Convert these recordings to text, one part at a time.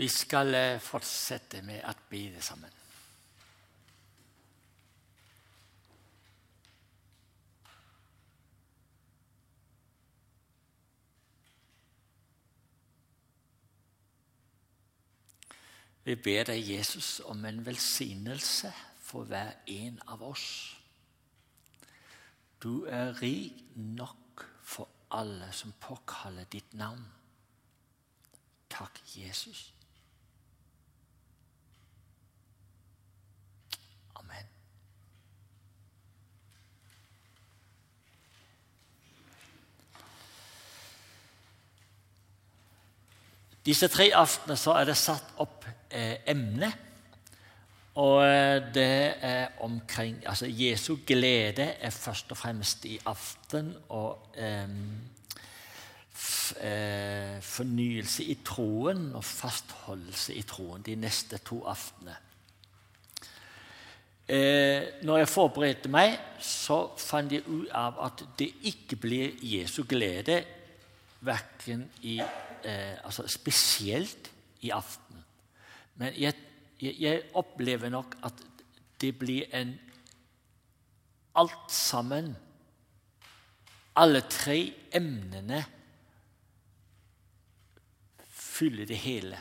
Vi skal eh, fortsette med å be det sammen. Vi ber deg, Jesus, om en velsignelse for hver en av oss. Du er rik nok for alle som påkaller ditt navn. Takk, Jesus. Amen. Disse tre aftenene så er det satt opp eh, emne. Og eh, det er omkring Altså Jesu glede er først og fremst i aften og eh, eh, fornyelse i troen og fastholdelse i troen de neste to aftenene. Eh, når jeg forberedte meg, så fant jeg ut av at det ikke blir Jesu glede verken i eh, altså Spesielt i aften. Men jeg, jeg, jeg opplever nok at det blir en Alt sammen, alle tre emnene, fyller det hele.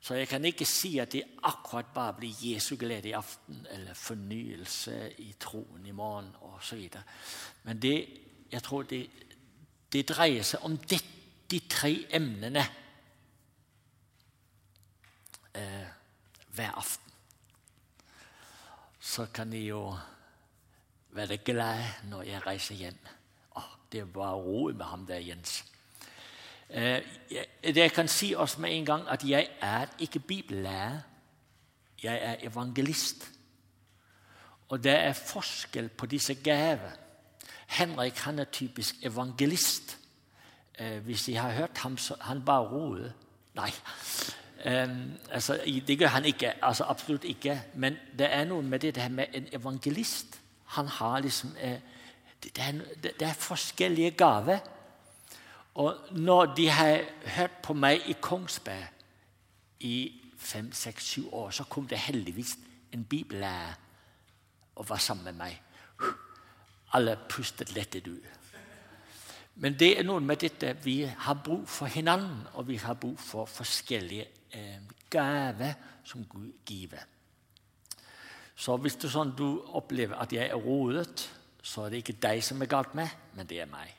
Så jeg kan ikke si at det akkurat bare blir Jesu glede i aften eller fornyelse i troen i morgen osv. Men det, jeg tror det, det dreier seg om det, de tre emnene eh, hver aften. Så kan de jo være glad når jeg reiser hjem. Å, det var ro med ham der, Jens. Eh, jeg, kan si oss med en gang at jeg er ikke bibellærer. Jeg er evangelist. Og det er forskjell på disse gavene. Henrik han er typisk evangelist. Eh, hvis de har hørt ham, så han bare roet. Nei. Um, altså, det gjør han ikke. altså Absolutt ikke. Men det er noe med det, det her med en evangelist. Han har liksom eh, det, er, det, er, forskjellige gaver. Og når de har hørt på meg i Kongsberg i fem, seks, sju år, så kom det heldigvis en bibellærer og var sammen med meg. Alle pustet lettet ut. Men det er noe med dette vi har bruk for hverandre, og vi har bruk for forskjellige eh, gaver som Gud giver. Så hvis du, sånn, du opplever at jeg er rodet, så er det ikke deg som er galt med, men det er meg.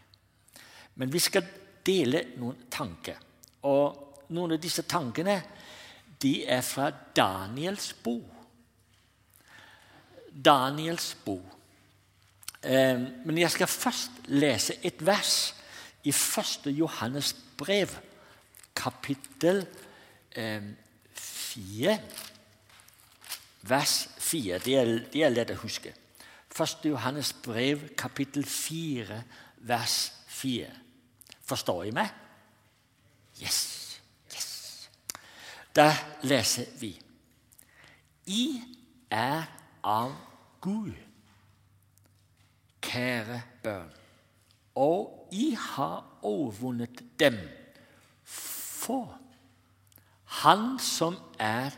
Men vi skal dele noen tanker. Og noen av disse tankene de er fra Daniels bo. Daniels bo. Eh, men jeg skal først lese et vers i 1. Johannes brev, kapittel 4, vers 4. Det er, det er lett å huske. 1. Johannes brev, kapittel 4, vers 4. Forstår I meg? Yes. yes. Da leser vi I er av Gud, kjære børn, og I har overvunnet dem. For Han som er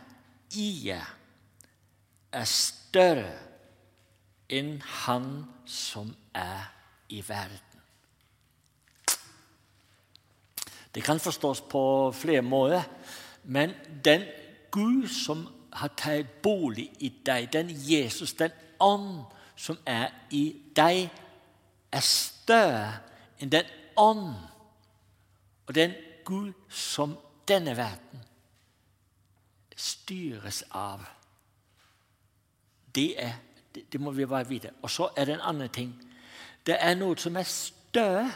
i jer, er større enn Han som er i verden. Det kan forstås på flere måter, men den Gud som har tatt bolig i deg, den Jesus, den ånd som er i deg, er større enn den ånd og den Gud som denne verden styres av. Det, er, det, må vi bare vite. Og så er det en annen ting. Det er noe som er større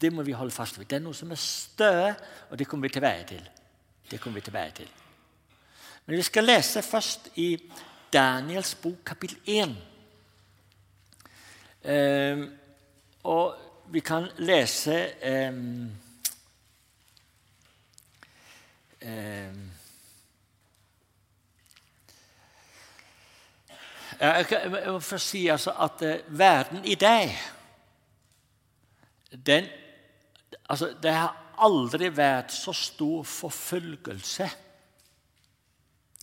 det må vi holde fast ved. Det er noe som er større, og det kommer vi tilbake til. Det kommer vi tilbake til. Men vi skal lese først i Daniels bok, kapittel 1. Eh, og vi kan lese eh, eh, Jeg må først si altså at eh, verden i deg den Altså, det har aldri vært så stor forfølgelse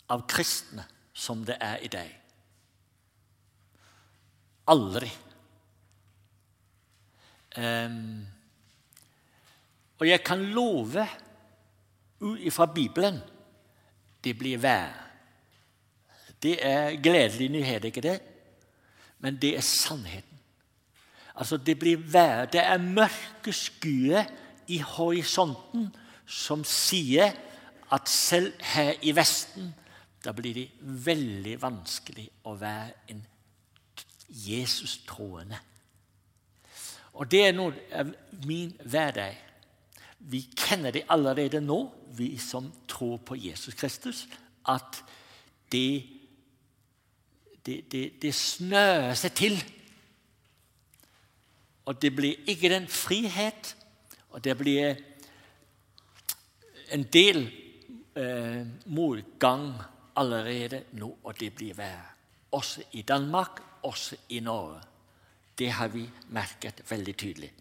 av kristne som det er i deg. Aldri. Um, og jeg kan love ut ifra Bibelen det blir vær. Det er gledelig nyhet, ikke det? Men det er sannheten. Altså, det blir vær. Det er mørke skyer i horisonten som sier at selv her i Vesten da blir det veldig vanskelig å være en Jesus-troende. Og det er noe av min hverdag. Vi kjenner det allerede nå, vi som tror på Jesus Kristus, at det, det, det, det snører seg til. Og det blir ikke den frihet, og det blir en del eh, motgang allerede nå, og det blir vær. Også i Danmark, også i Norge. Det har vi merket veldig tydelig.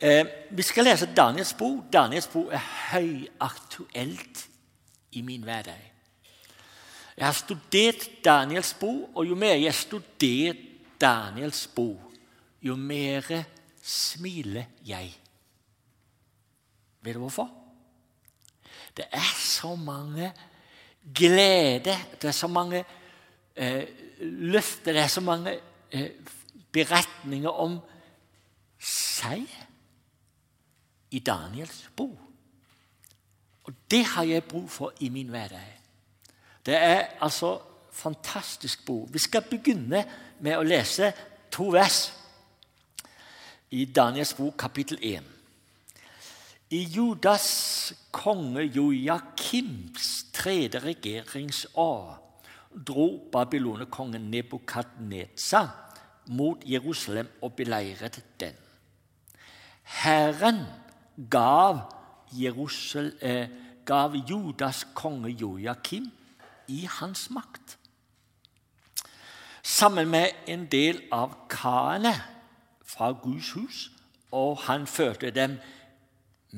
Eh, vi skal lese Daniels bok. Daniels bok er høyaktuelt i min hverdag. Jeg har studert Daniels bok, og jo mer jeg studerer Daniels bok, jo mer smiler jeg. Vet du hvorfor? Det er så mange glede, det er så mange eh, løfter, det er så mange eh, beretninger om seg i Daniels bok. Og det har jeg bruk for i min hverdag. Det er altså fantastisk bok. Vi skal begynne med å lese to vers i Daniels bok, kapittel 1. I Judas konge Joakims tredje regjeringsår dro babylonekongen Nebukadneza mot Jerusalem og beleiret den. Herren gav, Jerusal, eh, gav Judas konge Joakim i hans makt. Sammen med en del av karene fra Guds hus, og han førte dem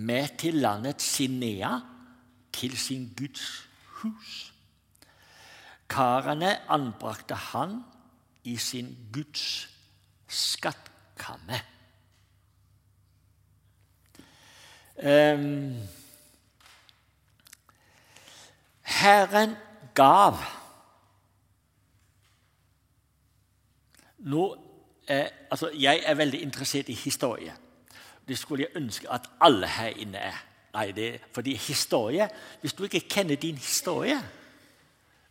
med til landet Sinea, til sin Guds hus. Karene anbrakte han i sin Guds skattkamme. Um, Herren gav. Nå, eh, altså, jeg er veldig interessert i historie. Det skulle jeg ønske at alle her inne er. Nei, det, er fordi historie Hvis du ikke kjenner din historie,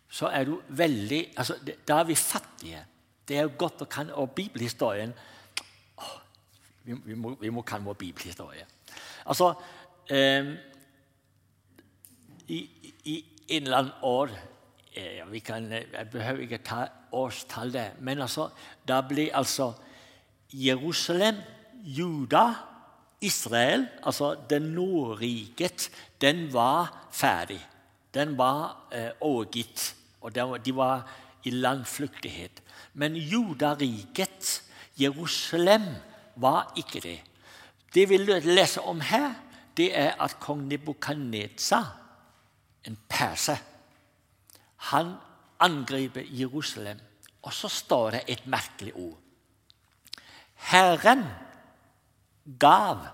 så er du veldig altså, Da er vi fattige. Det er jo godt å kan og bibelhistorien oh, vi, vi, må, vi må kan vår bibelhistorie. Altså eh, i, i, en eller annen år eh, vi kan, Jeg behøver ikke ta årstallet, men altså, da ble altså Jerusalem, Juda, Israel, altså den Nordriket, den var ferdig. Den var eh, overgitt, og de var i landflyktighet. Men Judariket, Jerusalem, var ikke det. Det vi leser om her, det er at kong Nebukadnezar, en perser, han angriper Jerusalem. Og så står det et merkelig ord. Herren gav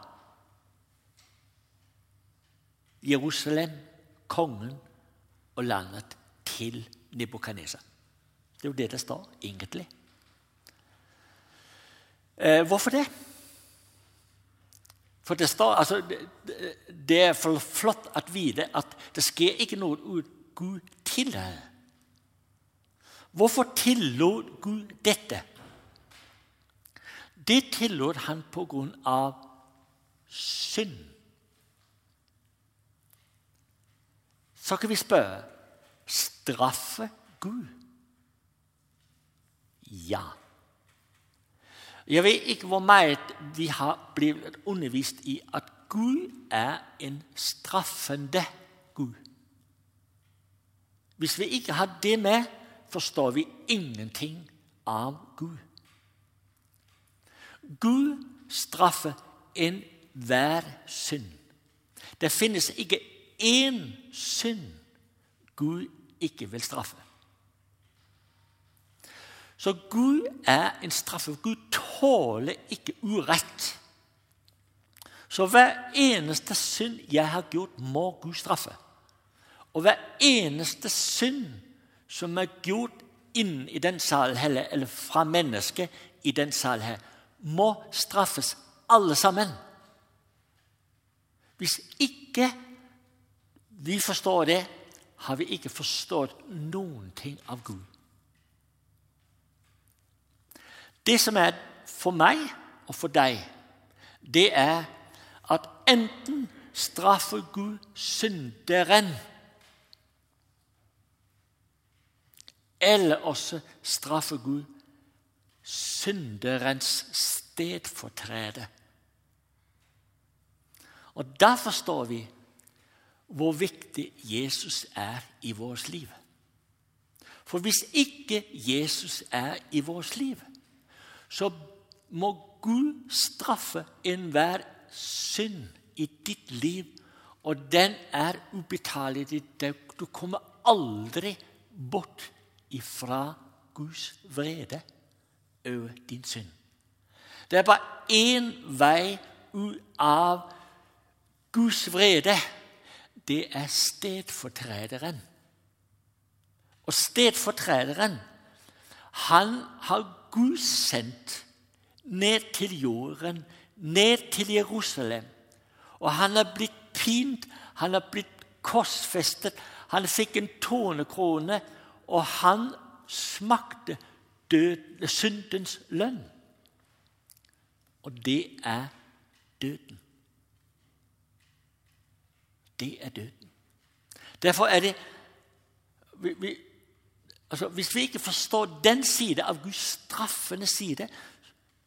Jerusalem, kongen og landet til Nebukadnesar. Det er jo det det står, egentlig. Eh, hvorfor det? For det står altså, det, er for flott å vite at det skjer ikke noe ut Gud tillater. Hvorfor tillot Gud dette? Det tillot han på grunn av synd. Så kan vi spørre straffe Gud. Ja. Jeg vet ikke hvor mye vi har blitt undervist i at Gud er en straffende Gud. Hvis vi ikke har det med, forstår vi ingenting av Gud. Gud straffer en enhver synd. Det finnes ikke én synd Gud ikke vil straffe. Så Gud er en straffe. Gud tåler ikke urett. Så hver eneste synd jeg har gjort, må Gud straffe. Og hver eneste synd som er gjort inn i den salen eller fra mennesket i den salen her, må straffes alle sammen. Hvis ikke vi forstår det, har vi ikke forstått noen ting av Gud. Det som er for meg og for deg, det er at enten straffer Gud synderen, eller også straffer Gud synderens stedfortreder. Og Da forstår vi hvor viktig Jesus er i vårt liv. For hvis ikke Jesus er i vårt liv, så må Gud straffe enhver synd i ditt liv, og den er ubetalelig. Du kommer aldri bort ifra Guds vrede over din synd. Det er bare én vei ut av Guds vrede. Det er stedfortrederen. Og stedfortrederen, han har Gud sendt ned til jorden, ned til Jerusalem. Og han er blitt pint, han er blitt korsfestet, han fikk en tånekrone, og han smakte død, syndens lønn. Og det er døden. Det er døden. Derfor er det vi, vi, altså Hvis vi ikke forstår den side av Guds straffende side,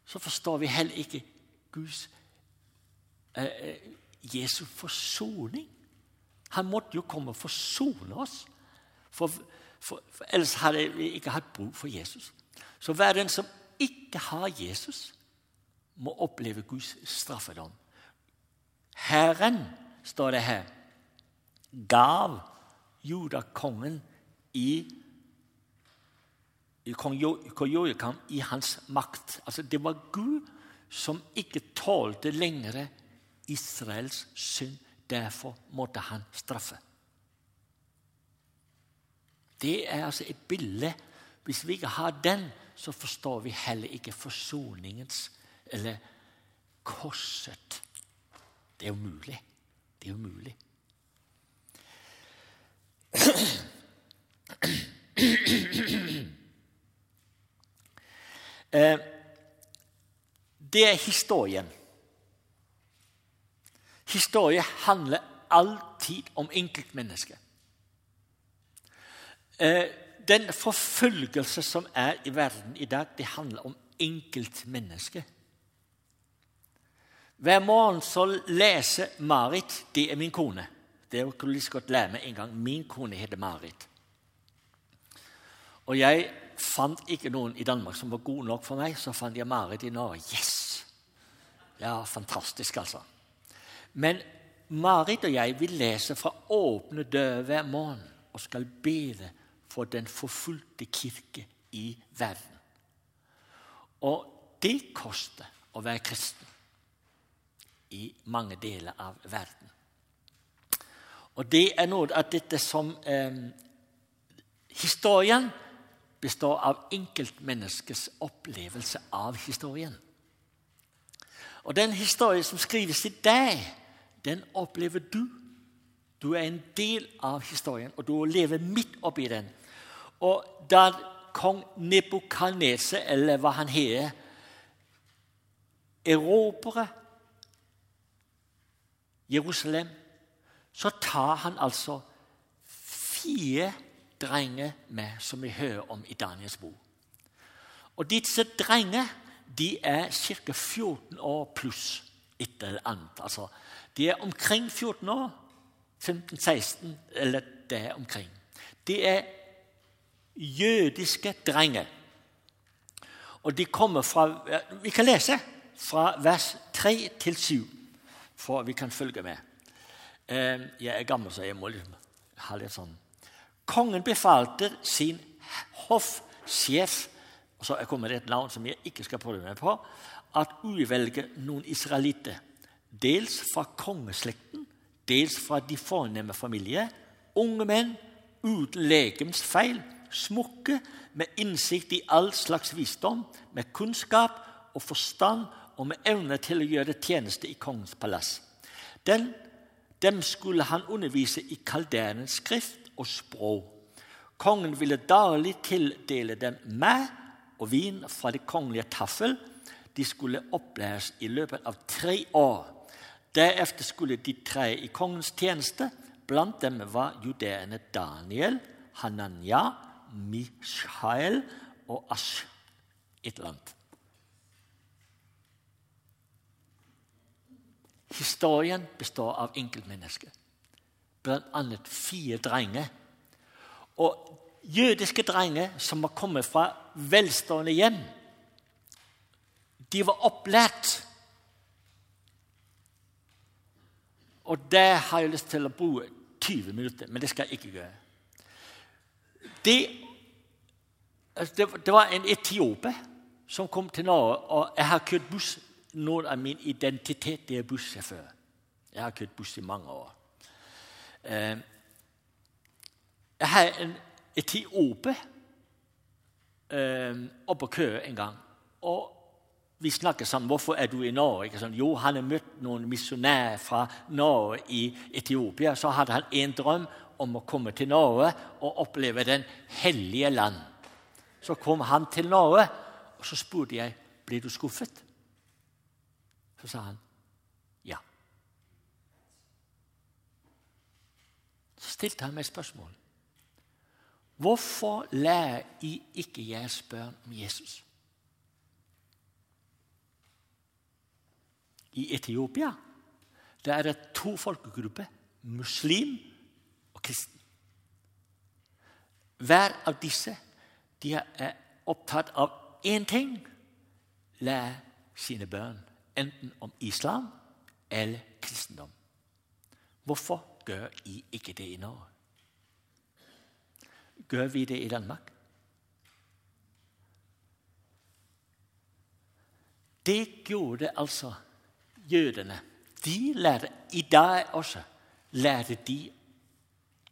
så forstår vi heller ikke Guds eh, eh Jesu forsoning. Han måtte jo komme og forsone oss. For, for, for ellers hadde vi ikke hatt bruk for Jesus. Så hver den som ikke har Jesus, må oppleve Guds straffedom. Herren, står det her, gav judakongen i kong Jojakam i hans makt. Altså, det var Gud som ikke tålte lenger Israels synd. Derfor måtte han straffe. Det er altså et bilde. Hvis vi ikke har den, så forstår vi heller ikke forsoningens eller korset. Det er umulig. Det er umulig. Eh, det er historien. Historie handler alltid om enkeltmennesket. Den forfølgelse som er i verden i dag, det handler om enkeltmennesket. Hver morgen så leser Marit Det er min kone. Det kunne du like godt lære meg en gang. Min kone heter Marit. Og jeg fant ikke noen i Danmark som var god nok for meg. Så fant jeg Marit i Norge. Yes! Ja, fantastisk, altså. Men Marit og jeg vil lese fra Åpne dører hver morgen og skal bede for den forfulgte kirke i verden. Og det koster å være kristen i mange deler av verden. Og det er noe av dette som eh, Historien består av enkeltmenneskets opplevelse av historien. Og den historien som skrives til deg, den opplever du. Du er en del av historien, og du lever midt oppi den. Og da kong Nebukadneser, eller hva han heter, erobrer Jerusalem, så tar han altså fire drenger med, som vi hører om i Daniels bok. Og disse drenger de er ca. 14 år pluss et eller annet. Altså, de er omkring 14 år. 15-16, eller det omkring. De er jødiske drenger. Og de kommer fra Vi kan lese fra vers 3 til 7. for vi kan følge med. Eh, jeg er gammel, så jeg må liksom ha litt sånn Kongen befalte sin hoffsjef og så kommer det et navn som jeg ikke skal prøve meg på, at uvelge noen israelitter. Dels fra kongeslekten, dels fra de fornemme familier. Unge menn uten legemsfeil, smukke, med innsikt i all slags visdom, med kunnskap og forstand og med evne til å gjøre tjeneste i kongens palass. Den, dem skulle han undervise i kalderens skrift og språk. Kongen ville daglig tildele dem med og vin fra det kongelige taffel. De skulle opplæres i løpet av tre år. Deretter skulle de tre i kongens tjeneste. Blant dem var judeerne Daniel, Hananya, Mishael og Ash et eller annet. Historien består av enkeltmennesker, bl.a. fire drenger. Og jødiske drenger som var kommet fra velstående hjem. De var opplært. Og der har jeg lyst til å bruke 20 minutter, men det skal jeg ikke gjøre. Det, altså, det var en etiope som kom til Norge, og jeg har kjørt buss. Noen av min identitet er bussjåfør. Jeg har kjørt buss i mange år. Eh, jeg har en etiope eh, oppe å køre en gang. Og vi snakker sammen. 'Hvorfor er du i Norge?' Sånn, jo, han har møtt noen misjonærer fra Norge i Etiopia. Så hadde han en drøm om å komme til Norge og oppleve Den hellige land. Så kom han til Norge, og så spurte jeg blir du skuffet. Så sa han ja. Så stilte han meg spørsmål. Hvorfor lærer I ikke deres barn om Jesus? I Etiopia der er det to folkegrupper muslim kristen. Hver av disse de er opptatt av én ting lære sine barn enten om islam eller kristendom. Hvorfor gjør I ikke det i Norge? Gjør vi det i Danmark? Det gjorde altså jødene. De lærte i dag også lærte de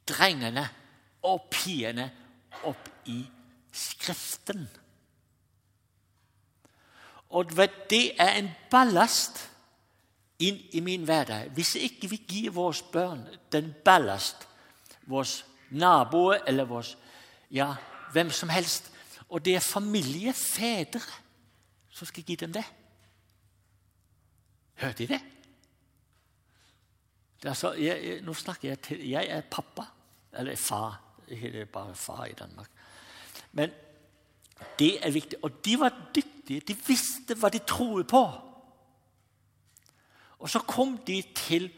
drengene og piene opp i Skriften. Og det er en ballast inn i min hverdag. Hvis ikke vi gir våre barn den ballast, våre naboer eller våre ja, hvem som helst. Og det er familiefedre som skal gi dem det. Hørte de det? det er så, jeg, nå snakker jeg til Jeg er pappa. Eller far. Det er bare far i Danmark. Men det er viktig. Og de var dyktige. De visste hva de troede på. Og så kom de til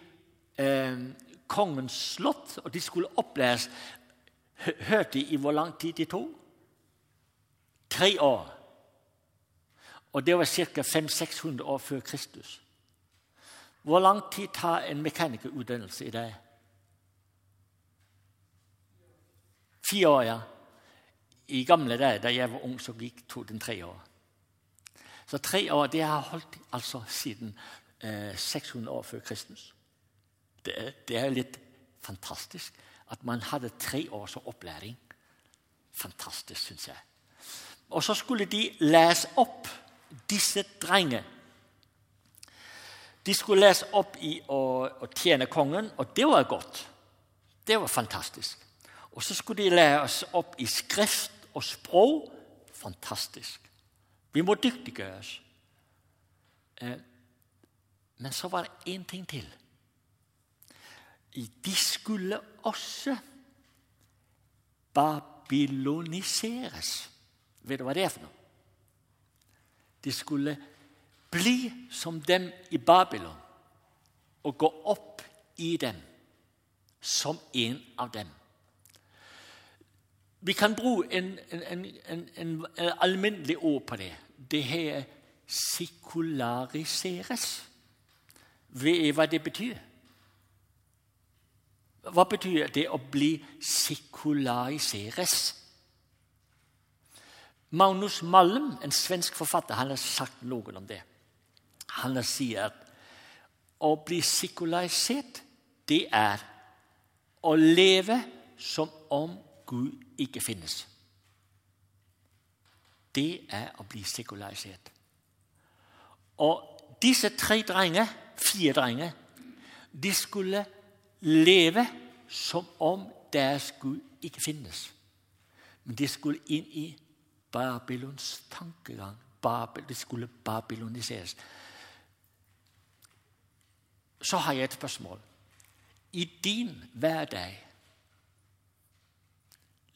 eh, kongens slott, og de skulle opplæres Hørte de I hvor lang tid de tok? Tre år. Og det var ca. 500-600 år før Kristus. Hvor lang tid tar en mekanikerutdannelse i dag? Fire år, ja. I gamle dager, da jeg var ung, så gikk to den tre år. Så tre år det har holdt altså siden eh, 600 år før Kristus. Det det er litt fantastisk at man hadde tre års opplæring. Fantastisk, syns jeg. Og så skulle de lese opp disse drengene. De skulle lese opp i å, å, tjene kongen, og det var godt. Det var fantastisk. Og så skulle de læres opp i skrift og språk. Fantastisk. Vi må dyktiggjøres. Eh, men så var det én ting til de skulle også babyloniseres. Vet du hva det er for noe? De skulle bli som dem i Babylon og gå opp i dem som en av dem. Vi kan bruke en, en, en, en alminnelig ord på det. Det her sekulariseres. Vet hva det betyr? Hva betyr det å bli sekulariseres? Magnus Malm, en svensk forfatter, han har sagt noe om det. Han sier at å bli sekularisert, det er å leve som om Gud ikke finnes. Det er å bli sekularisert. Og disse tre drenger, fire drenger, de skulle leve som om deres Gud ikke finnes. Men de skulle inn i Babylons tankegang. Babel, de skulle babyloniseres. Så har jeg et spørsmål. I din hverdag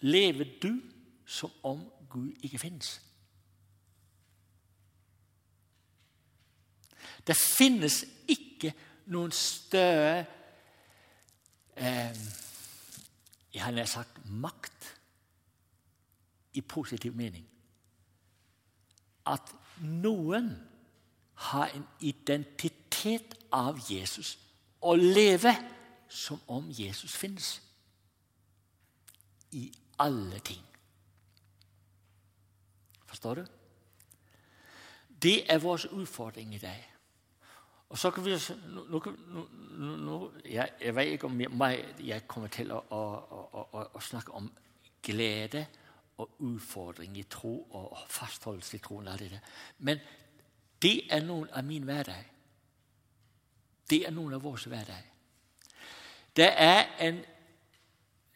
lever du som om Gud ikke finnes? Det finnes ikke noen større eh, Jeg har nær sagt makt i positiv mening. At noen har en identitet av Jesus og lever som om Jesus finnes. I alle ting. Forstår du? Det er vår utfordring i dag. Og så kan vi nå, nå, nå, jeg, jeg, vet ikke om jeg, jeg kommer til å, å, å, å, snakke om glede og utfordring i tro og fastholdelse i troen. Det. Men det er noen av min hverdag. Det er noen av vår hverdag. Det er en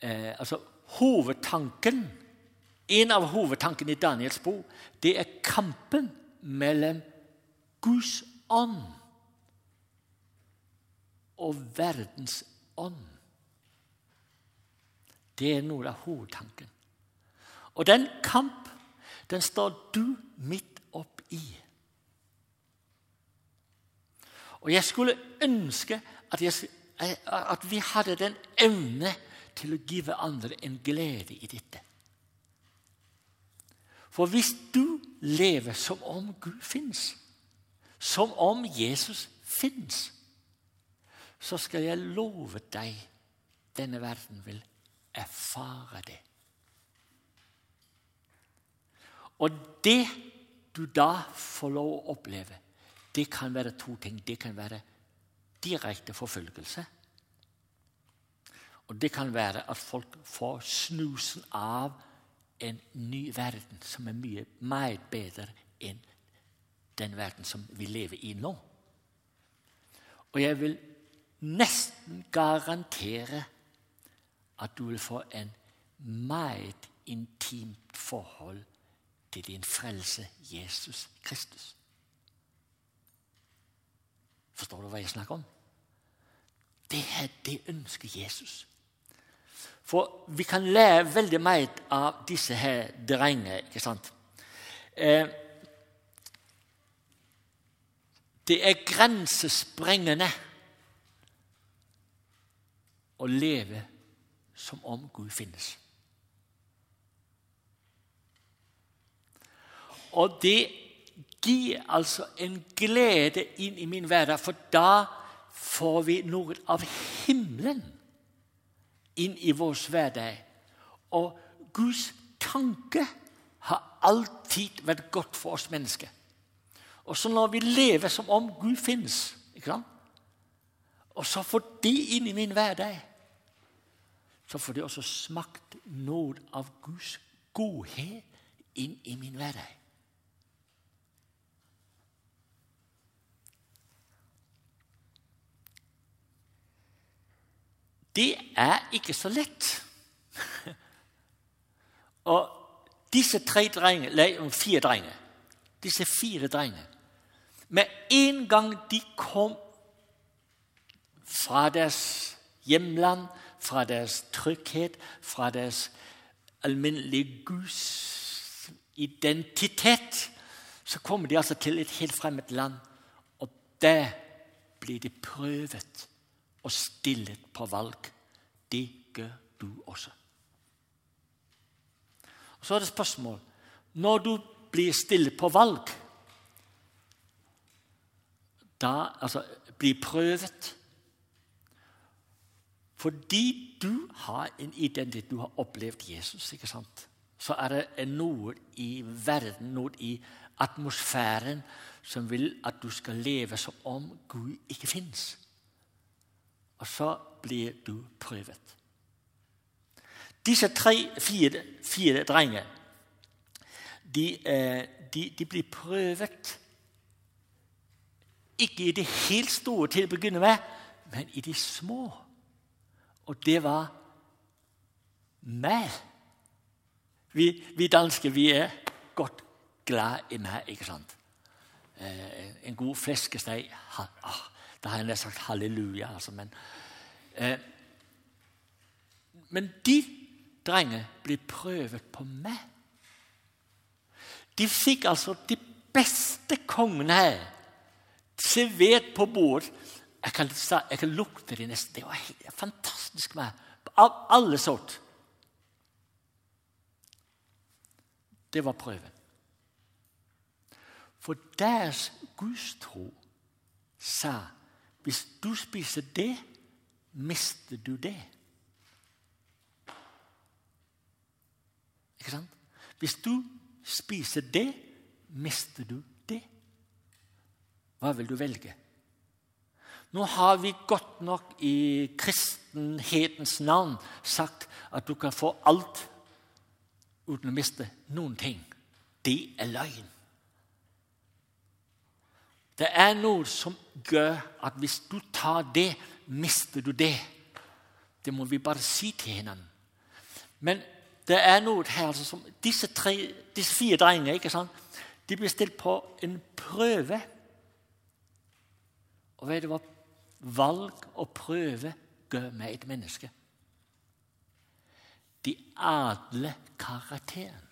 eh, altså Hovedtanken, En av hovedtankene i Daniels bok det er kampen mellom Guds ånd og verdens ånd. Det er noe av hovedtanken. Og den kamp den står du midt oppi. Og jeg skulle ønske at, jeg, at vi hadde den evne til å give andre en glede i dette. For hvis du lever som om Gud fins, som om Jesus fins, så skal jeg love deg denne verden vil erfare det. Og det du da får lov å oppleve, det kan være to ting. Det kan være direkte forfølgelse. Og det kan være at folk får snusen av en ny verden som er mye mer bedre enn den verden som vi lever i nå. Og jeg vil nesten garantere at du vil få en meget intimt forhold til din frelse Jesus Kristus. Forstår du hva jeg snakker om? Det er det ønsket Jesus. For vi kan lære veldig mye av disse her drengene. ikke sant? Eh, det er grensesprengende å leve som om Gud finnes. Og det gir altså en glede inn i min hverdag, for da får vi noe av himmelen inn i vår hverdag. Og Guds tanke har alltid vært godt for oss mennesker. Og så når vi lever som om Gud fins, og så får de inn i min hverdag, så får de også smakt noe av Guds godhet inn i min hverdag. Det er ikke så lett. Og disse tre drenge, nei, fire drenge Disse fire drengene Med en gang de kom fra deres hjemland, fra deres trygghet, fra deres alminnelige Guds identitet, så kommer de altså til et helt fremmed land, og der blir de prøvet og stillet på valg. Det gjør du også. Og Så er det spørsmål Når du blir stille på valg, da, altså, Blir prøvet. Fordi du har en identitet, du har opplevd Jesus, ikke sant? så er det noe i verden, noe i atmosfæren, som vil at du skal leve som om Gud ikke fins. Og så blir du prøvet. Disse tre, fire, drenger de, eh, de, de blir prøvet ikke i det helt store til å begynne med, men i de små. Og det var meg. Vi, vi danske vi er godt glad i meg, ikke sant? Eh, en god fleskesteg ah, Da har jeg nesten sagt halleluja, altså, men eh, Men de drenge blir prøvet på meg. De fikk altså de beste kongene her servert på bordet. Jeg kan, jeg kan lukte det nesten. Det var helt fantastisk med Av alle sort. Det var prøven. For deres gudstro sa hvis du spiser det, mister du det. Ikke sant? Hvis du spiser det, mister du det. Hva vil du velge? Nå har vi godt nok i kristenhetens navn sagt at du kan få alt uten å miste noen ting. Det er løgn. Det er noe som gjør at hvis du tar det, mister du det. Det må vi bare si til hverandre. Men det er noe her altså, som disse, tre, disse fire drengene ikke sant? De blir stilt på en prøve. Og vet du hva valg og prøve gjør med et menneske? De adler karakteren.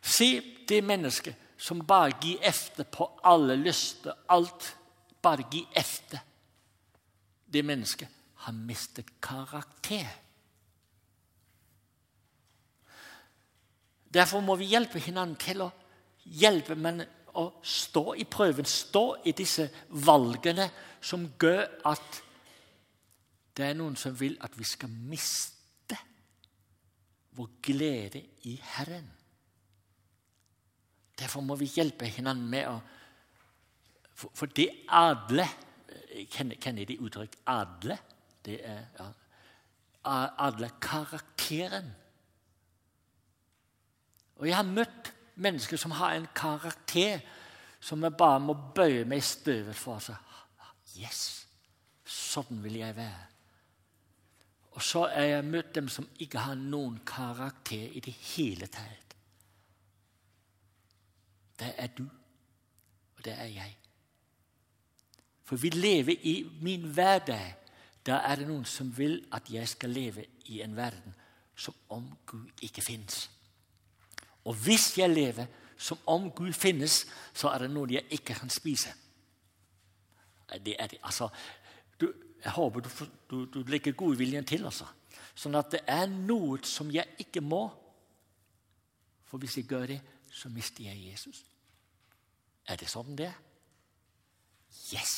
Se det mennesket som bare gir efter på alle lyster, alt. Bare gir efter. Det mennesket har mistet karakter. Derfor må vi hjelpe hverandre til å hjelpe men å stå i prøven, stå i disse valgene som gjør at det er noen som vil at vi skal miste vår glede i Herren. Derfor må vi hjelpe hverandre med å For, for det adle Kjenner, kjenner de uttrykk? Adle? Det er ja, Adle karakteren og jeg har møtt mennesker som har en karakter som jeg bare må bøye meg i støvet for. Så, yes, sånn vil jeg være. Og så har jeg møtt dem som ikke har noen karakter i det hele tatt. Det er du, og det er jeg. For vi lever i min hverdag. Da er det noen som vil at jeg skal leve i en verden som om Gud ikke fins. Og hvis jeg lever som om Gud finnes, så er det noe jeg ikke kan spise. Det er det. Altså, du, jeg håper du, du, du legger godviljen til. Altså. Sånn at det er noe som jeg ikke må. For hvis jeg gjør det, så mister jeg Jesus. Er det sånn det er? Yes!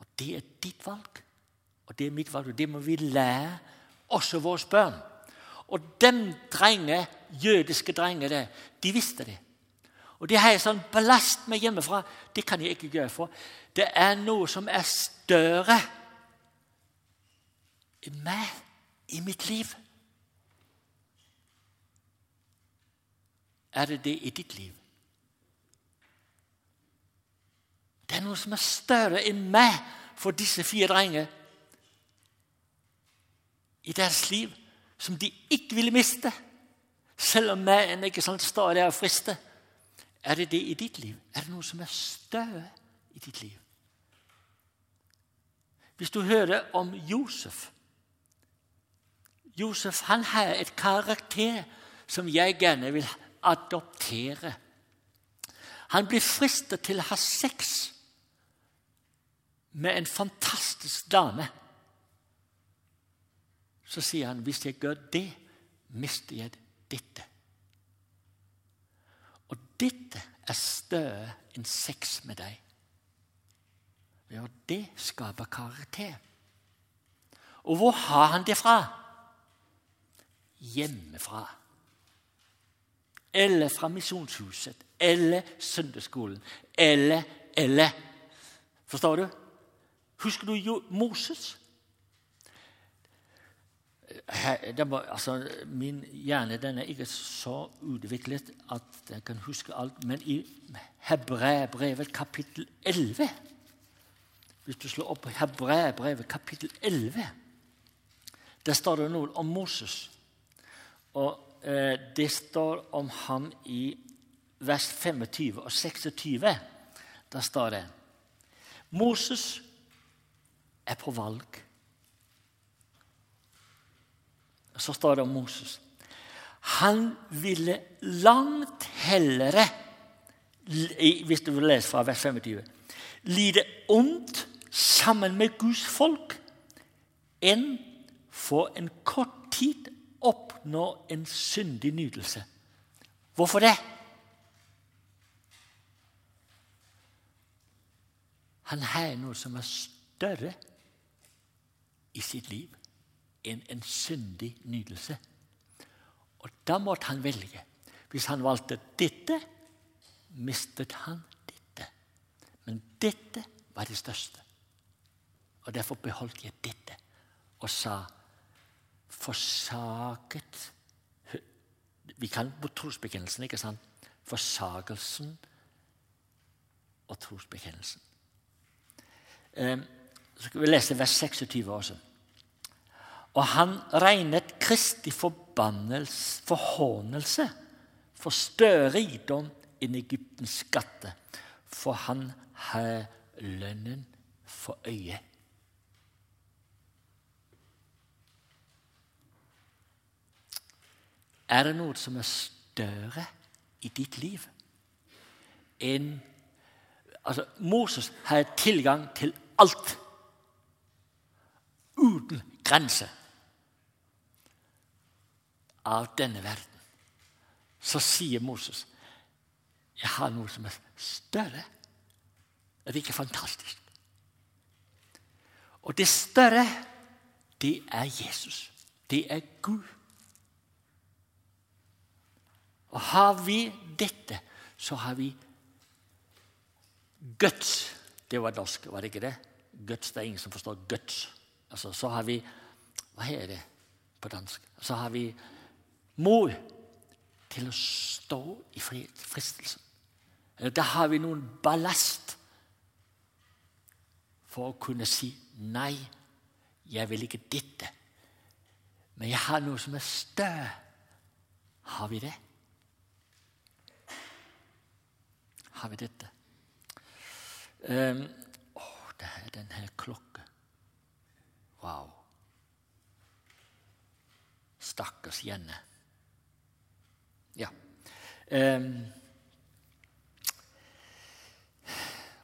Og det er ditt valg. Og det er mitt valg, og det må vi lære også våre barn. Og de drenge, jødiske drenger, der, de visste det. Og det har en sånn ballast med hjemmefra. Det kan jeg ikke gjøre for. Det er noe som er større i meg, i mitt liv. Er det det i ditt liv? Det er noe som er større enn meg for disse fire drenger i deres liv som de ikke ville miste, selv om mannen ikke sant, stadig er og frister. Er det det i ditt liv? Er det noe som er større i ditt liv? Hvis du hører om Josef Josef han har et karakter som jeg gjerne vil adoptere. Han blir fristet til å ha sex med en fantastisk dame så sier han hvis jeg gjør det, mister jeg dette. Og dette er større enn sex med deg. Ja, det skaper karakter. Og hvor har han det fra? Hjemmefra. Eller fra misjonshuset. Eller søndagsskolen. Eller, eller. Forstår du? Husker du Moses? Var, altså, min hjerne den er ikke så utviklet at jeg kan huske alt. Men i Hebræbrevet kapittel 11 Hvis du slår opp Hebræbrevet kapittel 11 Der står det noe om Moses. Og eh, Det står om ham i vers 25 og 26. Der står det Moses er på valg. Så står det om Moses. Han ville langt hellere, hvis du vil lese fra vers 25, lide ondt sammen med Guds folk enn for en kort tid oppnå en syndig nytelse. Hvorfor det? Han har noe som er større i sitt liv enn en syndig nydelse. Og da måtte han velge. Hvis han valgte dette, mistet han dette. Men dette var det største. Og Derfor beholdt jeg dette og sa forsaket Vi kan på trosbekjennelsen, ikke sant? Forsagelsen og trosbekjennelsen. Ehm, så skal vi lese vers 26 også. Og han regnet Kristi forhånelse for større rikdom enn Egyptens skatte, for han har lønnen for øyet. Er det noe som er større i ditt liv enn altså, Moses har tilgang til alt uten grenser av denne verden, så sier Moses jeg har noe som er større. Er det ikke fantastisk? Og det større, det er Jesus. Det er Gud. Og har vi dette, så har vi guts. Det var norsk, var det ikke det? Guts, Det er ingen som forstår guts. Altså, så har vi Hva er det på dansk? Så har vi mot til å stå i fristelsen. Da har vi noen ballast for å kunne si nei, jeg vil ikke dette. Men jeg har noe som er større. Har vi det? Har vi dette? Um, oh, det er denne klokka. Wow. Stakkars Jenne. Ja. Um,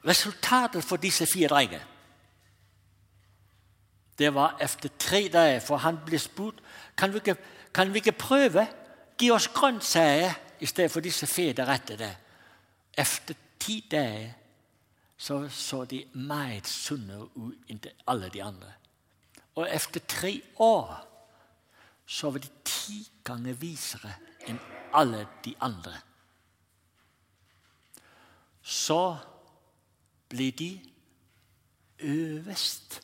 resultatet for disse fire drengene det var etter tre dager, for han ble spurt kan vi ikke, kan vi ikke prøve. Gi oss grønnsaker i stedet for disse fede rettene. Etter ti dager så, så de meget sunne ut enn alle de andre. Og etter tre år så var de ti ganger visere enn alle de andre. Så blir de øverst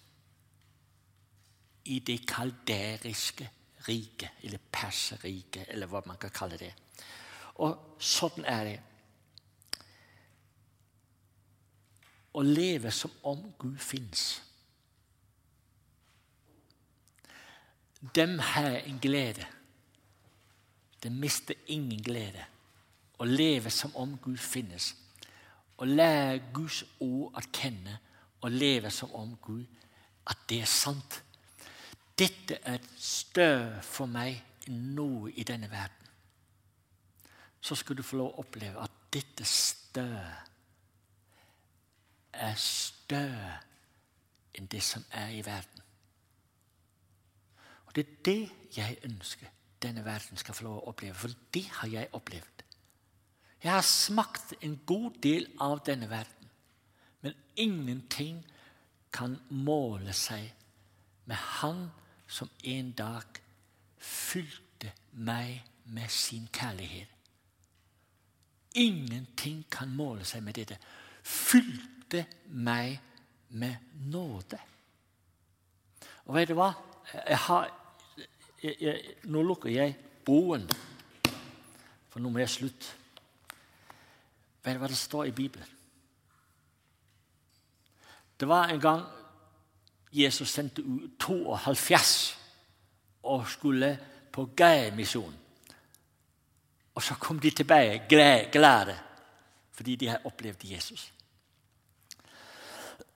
i det kalderiske riket, eller perseriket, eller hva man kan kalle det. Og sånn er det. Å leve som om Gud fins. Dem har en glede det mister ingen glede. Å leve som om Gud finnes. Å lære Guds ord å kjenne og leve som om Gud, at det er sant. Dette er større for meg enn noe i denne verden. Så skal du få lov å oppleve at dette større er større enn det som er i verden. Og Det er det jeg ønsker denne verden skal få lov å oppleve. For det har jeg opplevd. Jeg har smakt en god del av denne verden, men ingenting kan måle seg med Han som en dag fylte meg med sin kjærlighet. Ingenting kan måle seg med dette. Fylte meg med nåde. Og vet du hva? Jeg har, jeg, jeg, nå lukker jeg boen, for nå må jeg slutte. Vet du hva det står i Bibelen? Det var en gang Jesus sendte ut 72 og skulle på gavemisjon. Og så kom de tilbake glade fordi de har opplevd Jesus.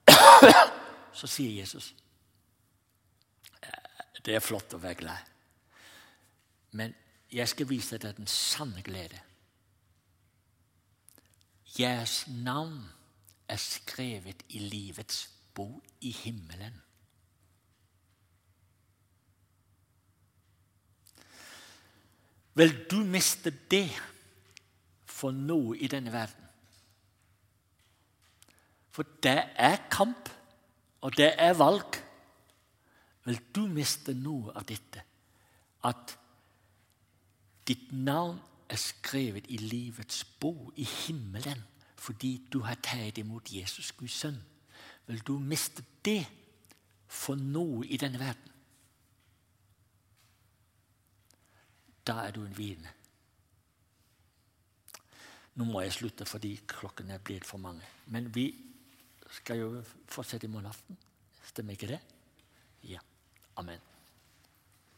Så sier Jesus det er flott å være glad. Men jeg skal vise deg den sanne glede. Jeres navn er skrevet i livets bo i himmelen. Vil du miste det for noe i denne verden? For det er kamp, og det er valg vil du miste noe av dette. At ditt navn er skrevet i livets bo i himmelen fordi du har tatt imot Jesus, Guds sønn. Vil du miste det for noe i denne verden? Da er du en vitne. Nå må jeg slutte fordi klokken er blitt for mange. Men vi skal jo fortsette i morgen aften. Stemmer ikke det? Ja. Amen.